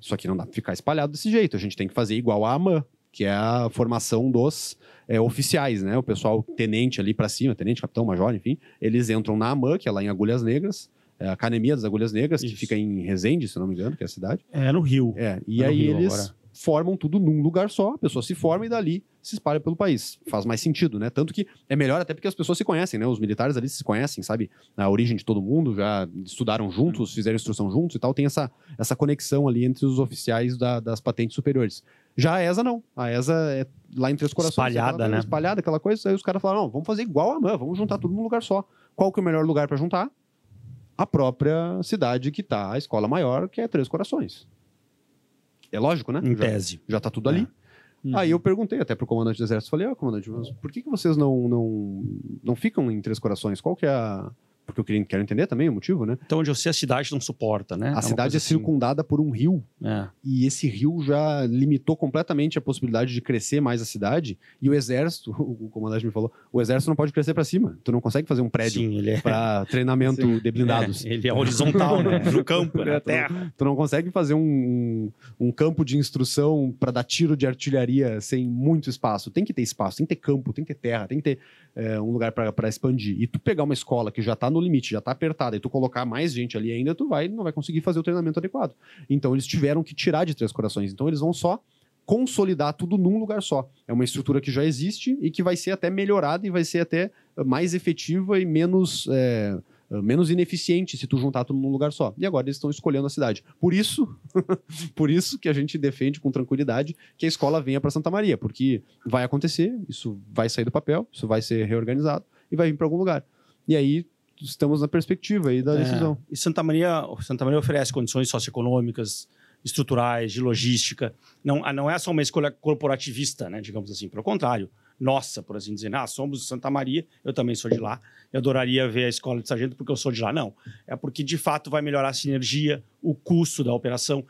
isso aqui não dá pra ficar espalhado desse jeito. A gente tem que fazer igual a AMAN, que é a formação dos é, oficiais, né? O pessoal tenente ali pra cima, tenente, capitão, major, enfim, eles entram na AMAN, que é lá em Agulhas Negras, é a Academia das Agulhas Negras, que Isso. fica em Resende, se não me engano, que é a cidade. É no Rio. É, e no aí Rio eles agora. formam tudo num lugar só, a pessoa se forma e dali se espalha pelo país. Faz mais sentido, né? Tanto que é melhor até porque as pessoas se conhecem, né? Os militares ali se conhecem, sabe? A origem de todo mundo, já estudaram juntos, fizeram instrução juntos e tal. Tem essa, essa conexão ali entre os oficiais da- das patentes superiores. Já a ESA não. A ESA é lá em Três Corações. Espalhada, aquela né? Espalhada, aquela coisa. Aí os caras falaram, não, vamos fazer igual a MAN, vamos juntar tudo num lugar só. Qual que é o melhor lugar para juntar? A própria cidade que tá a escola maior, que é Três Corações. É lógico, né? Em Já- tese. já tá tudo ali. Uhum. Aí eu perguntei até pro comandante do exército, falei, ó, comandante, mas por que, que vocês não, não, não ficam em Três Corações? Qual que é a... Porque eu queria, quero entender também o motivo, né? Então, onde eu sei, a cidade não suporta, né? a uma cidade é circundada por um rio, assim. É. e esse rio já limitou completamente a possibilidade de crescer mais a cidade, e o exército, o comandante me falou, o exército não pode crescer para cima, tu não consegue fazer um prédio Sim, é. para treinamento de blindados. É, ele é horizontal, né? No campo, né? É, Na terra. Tu não consegue fazer um, um, um campo de instrução para dar tiro de artilharia sem muito espaço. Tem que ter espaço, tem que ter campo, tem que ter terra, tem que ter é, um lugar para expandir. E tu pegar uma escola que já tá no limite, já tá apertada, e tu colocar mais gente ali ainda, tu vai, não vai conseguir fazer o treinamento adequado. Então eles tiveram que tirar de Três Corações. Então eles vão só consolidar tudo num lugar só. É uma estrutura que já existe e que vai ser até melhorada e vai ser até mais efetiva e menos é, menos ineficiente se tu juntar tudo num lugar só. E agora eles estão escolhendo a cidade. Por isso, por isso que a gente defende com tranquilidade que a escola venha para Santa Maria, porque vai acontecer, isso vai sair do papel, isso vai ser reorganizado e vai vir para algum lugar. E aí estamos na perspectiva aí da É, decisão. E Santa Maria, Santa Maria oferece condições socioeconômicas, estruturais, de logística. Não, ah, não é só uma escolha corporativista, né? Digamos assim. Pelo contrário, nossa, por assim dizer. Ah, somos de Santa Maria, eu também sou de lá. Eu adoraria ver a escola de sargento porque eu sou de lá. Não. É porque, de fato, vai melhorar a sinergia, o custo da operação.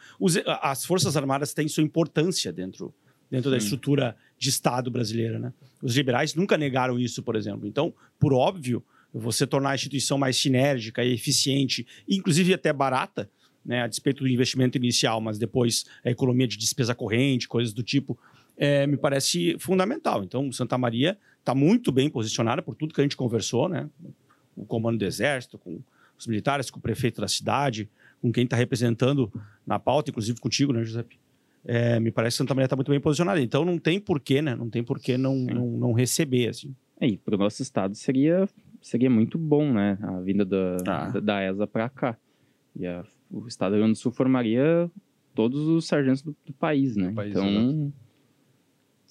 As Forças Armadas têm sua importância dentro, dentro da estrutura de Estado brasileira, né? Os liberais nunca negaram isso, por exemplo. Então, por óbvio, você tornar a instituição mais sinérgica e eficiente, inclusive até barata, né, a despeito do investimento inicial, mas depois a economia de despesa corrente, coisas do tipo, é, me parece fundamental. Então, Santa Maria está muito bem posicionada por tudo que a gente conversou, né? o comando do exército, com os militares, com o prefeito da cidade, com quem está representando na pauta, inclusive contigo, né, Giuseppe? É, me parece que Santa Maria está muito bem posicionada. Então não tem porquê, né? Não tem porquê não, não, não receber, assim. É, e para o nosso estado seria, seria muito bom, né? A vinda da, Ah. da, da ESA para cá. E a- o estado do Rio Grande do Sul formaria todos os sargentos do, do país, né? País, então,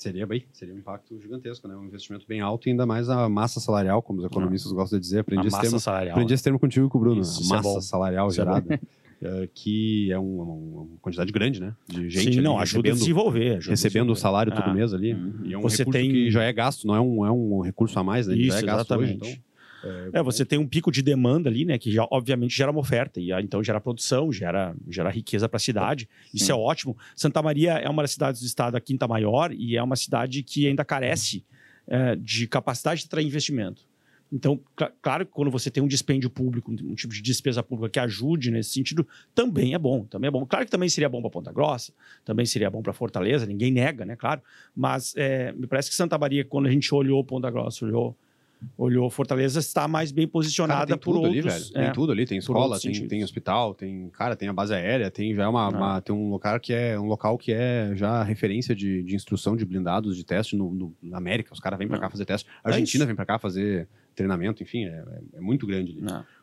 Seria bem, seria um impacto gigantesco, né? Um investimento bem alto e ainda mais a massa salarial, como os economistas gostam de dizer. Aprendi a esse massa termo, salarial. aprendi esse termo contigo e com o Bruno. Isso, a isso é massa bom. salarial Isso é gerada, eh, que é um- uma, quantidade grande, né? De gente Sim, não, ajuda a desenvolver. ajuda recebendo o salário todo Ah, mês ali. Uhum. E é um Você recurso tem- que já é gasto, não é um, é um recurso a mais, né? Ele já Isso, é gasto hoje, exatamente. então... É, você tem um pico de demanda ali, né? Que já, obviamente gera uma oferta. E ah, então gera produção, gera, gera riqueza para a cidade. Isso Sim. é ótimo. Santa Maria é uma das cidades do estado a quinta maior e é uma cidade que ainda carece é, de capacidade de atrair investimento. Então, cl- claro que quando você tem um dispêndio público, um, um tipo de despesa pública que ajude nesse sentido, também é bom. Também é bom. Claro que também seria bom para Ponta Grossa, também seria bom para Fortaleza, ninguém nega, né? Claro. Mas é, me parece que Santa Maria, quando a gente olhou Ponta Grossa, olhou olhou Fortaleza está mais bem Cara, posicionada tem por tudo outros. ali, velho. é. Tem tudo ali, tem escola, tem, tem hospital, tem, cara, tem a base aérea, tem já é uma, Ah. uma- tem um local que é um local que é já referência de, de instrução de blindados de teste no, no- na América. Os caras vêm pra Ah. cá fazer teste. A É Argentina isso. vem pra cá fazer treinamento, enfim, é, é- é muito grande.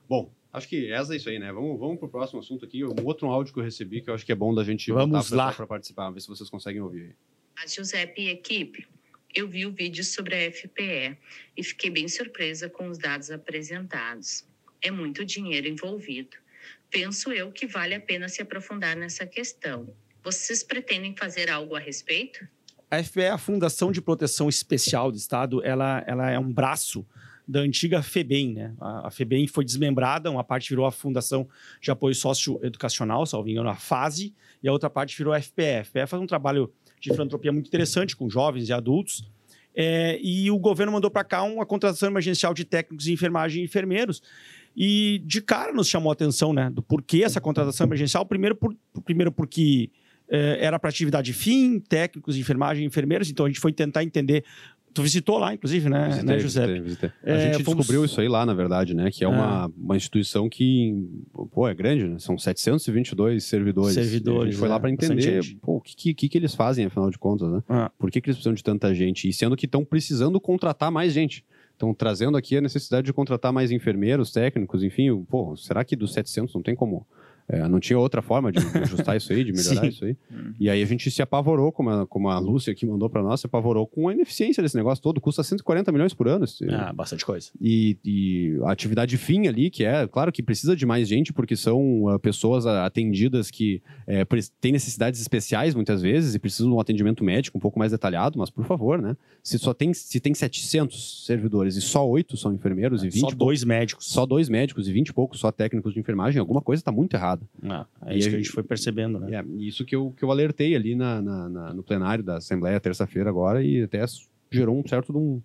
Bom, acho que essa é isso aí, né? Vamos, vamos pro próximo assunto aqui. Um outro áudio que eu recebi que eu acho que é bom da gente Vamos lá. pra participar, ver se vocês conseguem ouvir. A Giuseppe e equipe, eu vi o vídeo sobre a FPE e fiquei bem surpresa com os dados apresentados. É muito dinheiro envolvido. Penso eu que vale a pena se aprofundar nessa questão. Vocês pretendem fazer algo a respeito? A FPE, a Fundação de Proteção Especial do Estado, ela, ela é um braço da antiga FEBEM, né? A, a FEBEM foi desmembrada, uma parte virou a Fundação de Apoio Socioeducacional, salvo engano, a FASE, e a outra parte virou a FPE. A FPE faz um trabalho de filantropia muito interessante com jovens e adultos, é, e o governo mandou para cá uma contratação emergencial de técnicos de enfermagem e enfermeiros, e de cara nos chamou a atenção, né? Do porquê essa contratação emergencial. Primeiro, por, primeiro porque eh, era para atividade fim, técnicos de enfermagem e enfermeiros, então a gente foi tentar entender. Tu visitou lá, inclusive, né, Visitei, né José? visitei, visitei. A É, gente fomos- descobriu isso aí lá, na verdade, né? Que é uma, uma instituição que, pô, é grande, né? São 722 servidores. Servidores, E a gente foi é, lá para entender, pô, o que, que, que eles fazem, afinal de contas, né? Ah. Por que, que eles precisam de tanta gente? E sendo que estão precisando contratar mais gente. Estão trazendo aqui a necessidade de contratar mais enfermeiros, técnicos, enfim. Pô, será que dos 700 não tem como... é, não tinha outra forma de, ajustar isso aí, de melhorar isso aí? E aí a gente se apavorou, como a, como a Lúcia aqui mandou para nós, se apavorou com a ineficiência desse negócio todo. Custa 140 milhões por ano. esse- Ah, bastante coisa. e, e a atividade fim ali, que é, claro que precisa de mais gente, porque são ah, pessoas atendidas que pre- têm necessidades especiais muitas vezes e precisam de um atendimento médico um pouco mais detalhado, mas por favor, né? Se só tem, se tem 700 servidores e só oito são enfermeiros e 20 Só poucos- dois médicos. só dois médicos e 20 e poucos só técnicos de enfermagem, alguma coisa está muito errada. Ah, é E isso que a gente foi percebendo, né? É, isso que eu, que eu alertei ali na, na- na- no plenário da Assembleia terça-feira agora e até gerou um certo de um,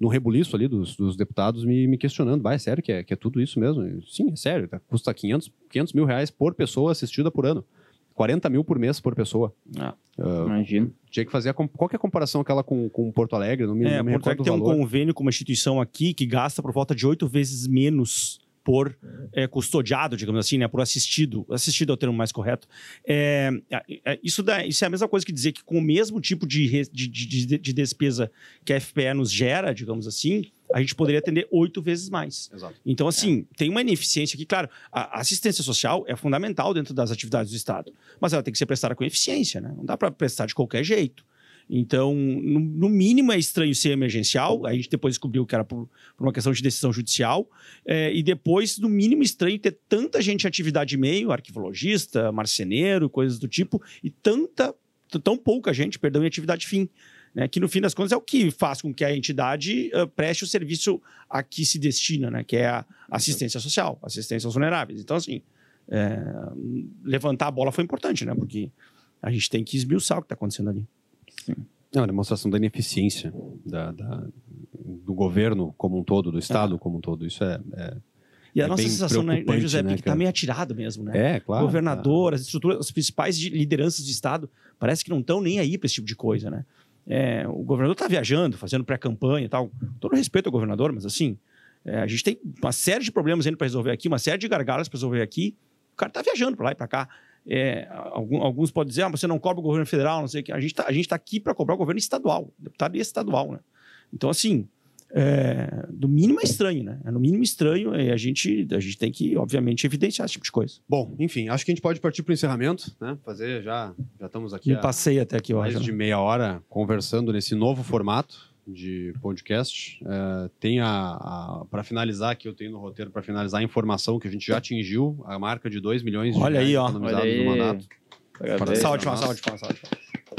de um rebuliço ali dos, dos deputados me, me questionando, vai, é sério que é, que é tudo isso mesmo? Eu, Sim, é sério, tá? custa 500, 500 mil reais por pessoa assistida por ano. 40 mil por mês por pessoa. Ah. Ah, Imagino. tinha que fazer a, qual que é a comparação aquela com, com Porto Alegre? Não me, É, não me Porto Alegre tem um convênio com uma instituição aqui que gasta por volta de oito vezes menos por é, custodiado, digamos assim, né? Por assistido. Assistido é o termo mais correto. É, é, é, isso, dá, isso é a mesma coisa que dizer que com o mesmo tipo de, re- de, de, de- de despesa que a FPE nos gera, digamos assim, a gente poderia atender oito vezes mais. Exato. Então, assim, tem uma ineficiência aqui. Claro, a assistência social é fundamental dentro das atividades do Estado, mas ela tem que ser prestada com eficiência, né? Não dá para prestar de qualquer jeito. Então, no, no mínimo é estranho ser emergencial. A gente depois descobriu que era por, por uma questão de decisão judicial. É, e depois, no mínimo estranho ter tanta gente em atividade meio, arquivologista, marceneiro, coisas do tipo, e tanta, tão pouca gente, perdão, em atividade fim. Né, que no fim das contas é o que faz com que a entidade ah, preste o serviço a que se destina, né, que é a assistência social, assistência aos vulneráveis. Então, assim, é, levantar a bola foi importante, né, porque a gente tem que esmiuçar o que está acontecendo ali. É uma demonstração da ineficiência da, da- do governo como um todo, do Estado como um todo. Isso é, é, E a É nossa sensação, né, José, né, que está meio atirado mesmo, né? é claro. governador, as estruturas, as principais de- lideranças de Estado, parece que não estão nem aí para esse tipo de coisa, né? É, o governador está viajando, fazendo pré-campanha e tal. Todo respeito ao governador, mas assim, É, a gente tem uma série de problemas ainda para resolver aqui, uma série de gargalas para resolver aqui. O cara está viajando para lá e para cá. É, alguns podem dizer, ah, você não cobra o governo federal, não sei o que. A gente está tá aqui para cobrar o governo estadual, deputado estadual, né? Então, assim, é, do mínimo é estranho, né? É no mínimo estranho e a gente, a gente tem que, obviamente, evidenciar esse tipo de coisa. Bom, enfim, acho que a gente pode partir para o encerramento, né? Fazer já, já estamos aqui. Me passei até aqui, mais de meia hora conversando nesse novo formato de podcast. É, tem a, a para finalizar que eu tenho no roteiro para finalizar a informação que a gente já atingiu a marca de 2 milhões de Olha reais aí, ó. economizados Olha aí. no mandato. Parabéns, saúde, saúde, saúde, saúde.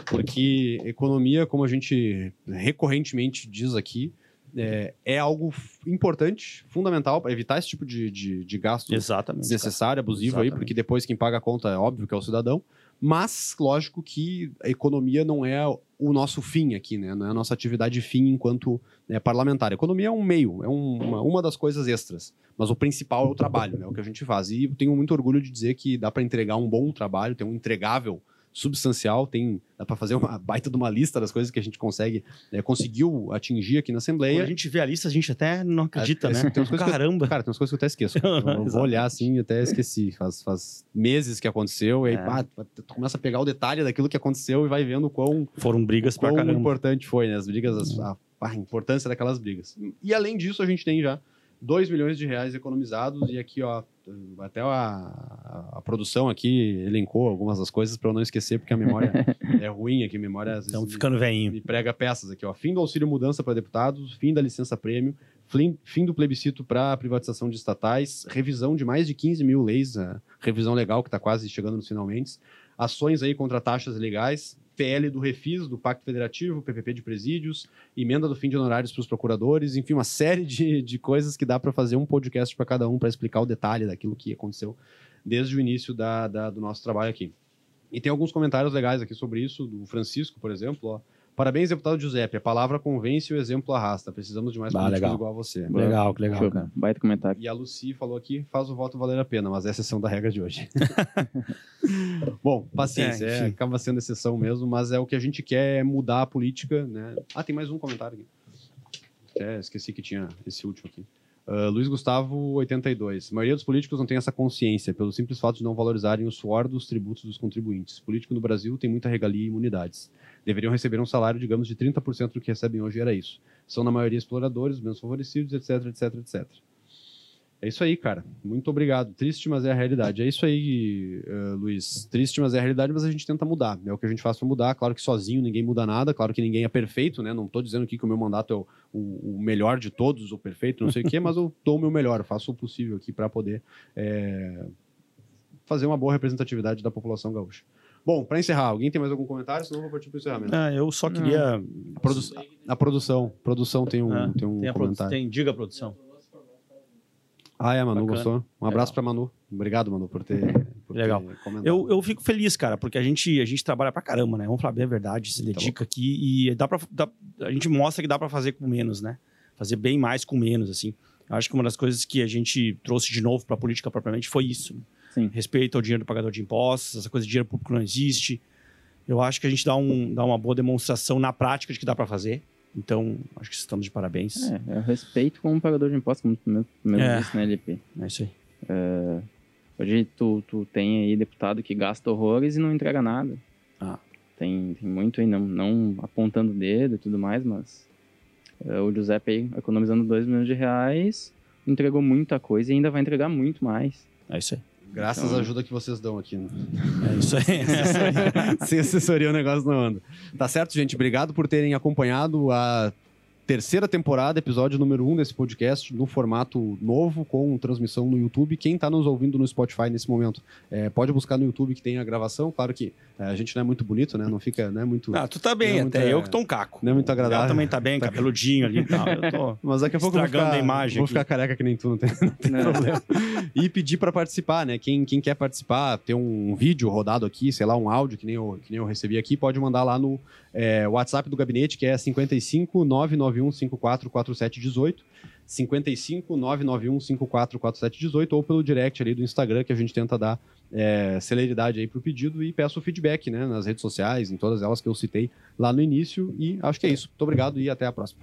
Porque economia, como a gente recorrentemente diz aqui, é, é algo importante, fundamental para evitar esse tipo de, de, de gasto Exatamente. desnecessário, abusivo aí, Exatamente. porque depois quem paga a conta é óbvio que é o cidadão. Mas, lógico que a economia não é o nosso fim aqui, né? Não é a nossa atividade fim enquanto né, parlamentar. A economia é um meio, é um- uma, uma das coisas extras. Mas o principal é o trabalho, né? É o que a gente faz. E eu tenho muito orgulho de dizer que dá para entregar um bom trabalho, tem um entregável substancial, tem dá para fazer uma baita de uma lista das coisas que a gente consegue né, conseguiu atingir aqui na Quando Assembleia. a gente vê a lista, a gente até não acredita, É, né? que eu- Caramba. Cara, tem umas coisas que eu até esqueço. Eu vou olhar assim e até esqueci. Faz, faz meses que aconteceu, e aí É. pá, tu começa a pegar o detalhe daquilo que aconteceu e vai vendo quão, Foram brigas pra quão caramba. importante foi, né? As brigas, as- a, a importância daquelas brigas. E além disso, a gente tem já 2 milhões de reais economizados, e aqui, ó, até a, a- a produção aqui elencou algumas das coisas para eu não esquecer, porque a memória é ruim aqui, a memória às vezes Estão me- ficando veinho. me prega peças aqui, ó. Fim do auxílio mudança para deputados, fim da licença prêmio, flim- fim do plebiscito para privatização de estatais, revisão de mais de 15 mil leis, a revisão legal que está quase chegando nos finalmente, ações aí contra taxas legais, PL do Refis, do Pacto Federativo, PPP de presídios, emenda do fim de honorários para os procuradores, enfim, uma série de, de coisas que dá para fazer um podcast para cada um para explicar o detalhe daquilo que aconteceu desde o início da- da- do nosso trabalho aqui. E tem alguns comentários legais aqui sobre isso, do Francisco, por exemplo, ó. Parabéns, deputado Giuseppe. A palavra convence e o exemplo arrasta. Precisamos de mais Ah, políticos legal. igual a você. Legal, que legal, Show. cara. Baita comentário. E a Lucy falou aqui, faz o voto valer a pena, mas é exceção da regra de hoje. Bom, paciência, É, é, acaba sendo exceção mesmo, mas é o que a gente quer é mudar a política, né? Ah, tem mais um comentário aqui. Até esqueci que tinha esse último aqui. Ah, Luiz Gustavo, 82. A maioria dos políticos não tem essa consciência, pelo simples fato de não valorizarem o suor dos tributos dos contribuintes. O político no Brasil tem muita regalia e imunidades. Deveriam receber um salário, digamos, de 30% do que recebem hoje, era isso. São, na maioria, exploradores, menos favorecidos, etc, etc, etc. É isso aí, cara. Muito obrigado. Triste, mas é a realidade. É isso aí, eh, Luiz. Triste, mas é a realidade, mas a gente tenta mudar. É o que a gente faz para mudar. Claro que sozinho ninguém muda nada. Claro que ninguém é perfeito, né? Não estou dizendo aqui que o meu mandato é o, o- o melhor de todos, o perfeito, não sei o quê, mas eu dou o meu melhor. Eu faço o possível aqui para poder eh, fazer uma boa representatividade da população gaúcha. Bom, para encerrar, alguém tem mais algum comentário? Senão eu vou partir para o encerramento. Ah, eu só queria. A, produ- a produção. produção tem um, Ah, tem um tem a produ- comentário. tem- diga a produção. Ah, é, a Manu Bacana. gostou? Um abraço Legal. para Manu. Obrigado, Manu, por ter, por Legal. ter comentado. Eu, eu fico feliz, cara, porque a gente, a gente trabalha pra caramba, né? Vamos falar bem a verdade, se dedica aqui e dá pra, dá- a gente mostra que dá pra fazer com menos, né? Fazer bem mais com menos, assim. Eu acho que uma das coisas que a gente trouxe de novo pra política propriamente foi isso. né? Sim. Respeito ao dinheiro do pagador de impostos, essa coisa de dinheiro público não existe. Eu acho que a gente dá, um, dá uma boa demonstração na prática de que dá pra fazer. Então, acho que estamos de parabéns. É, é o respeito como pagador de impostos, como tu mesmo, É. disse, né, LP? É isso aí. Hoje tu, tu tem aí deputado que gasta horrores e não entrega nada. Ah. Tem, tem muito aí, não, não apontando o dedo e tudo mais, mas é, o Giuseppe aí, economizando 2 milhões de reais, entregou muita coisa e ainda vai entregar muito mais. É isso aí. Graças Então- à ajuda que vocês dão aqui. né? É isso aí. Sem assessoria o negócio não anda. Tá certo, gente? Obrigado por terem acompanhado a terceira temporada, episódio número um desse podcast, no formato novo, com transmissão no YouTube. Quem tá nos ouvindo no Spotify nesse momento, é, pode buscar no YouTube que tem a gravação. Claro que é, a gente não é muito bonito, né? Não fica, não é muito... Ah, tu tá bem, Não, até muito- eu que tô um caco. Não é muito agradável. Gato também tá bem, cabeludinho ali e tal. Eu tô... Mas daqui a pouco eu vou Estragando ficar, a imagem vou aqui. ficar careca que nem tu, não tem, não tem Né? problema. E pedir para participar, né? Quem, quem quer participar, ter um vídeo rodado aqui, sei lá, um áudio que nem eu, que nem eu recebi aqui, pode mandar lá no é, WhatsApp do gabinete, que é 55 991 54 4718. 55 991 54 4718 ou pelo direct ali do Instagram, que a gente tenta dar é, celeridade aí pro pedido e peço o feedback, né? Nas redes sociais, em todas elas que eu citei lá no início. E acho que é isso. Muito obrigado e até a próxima.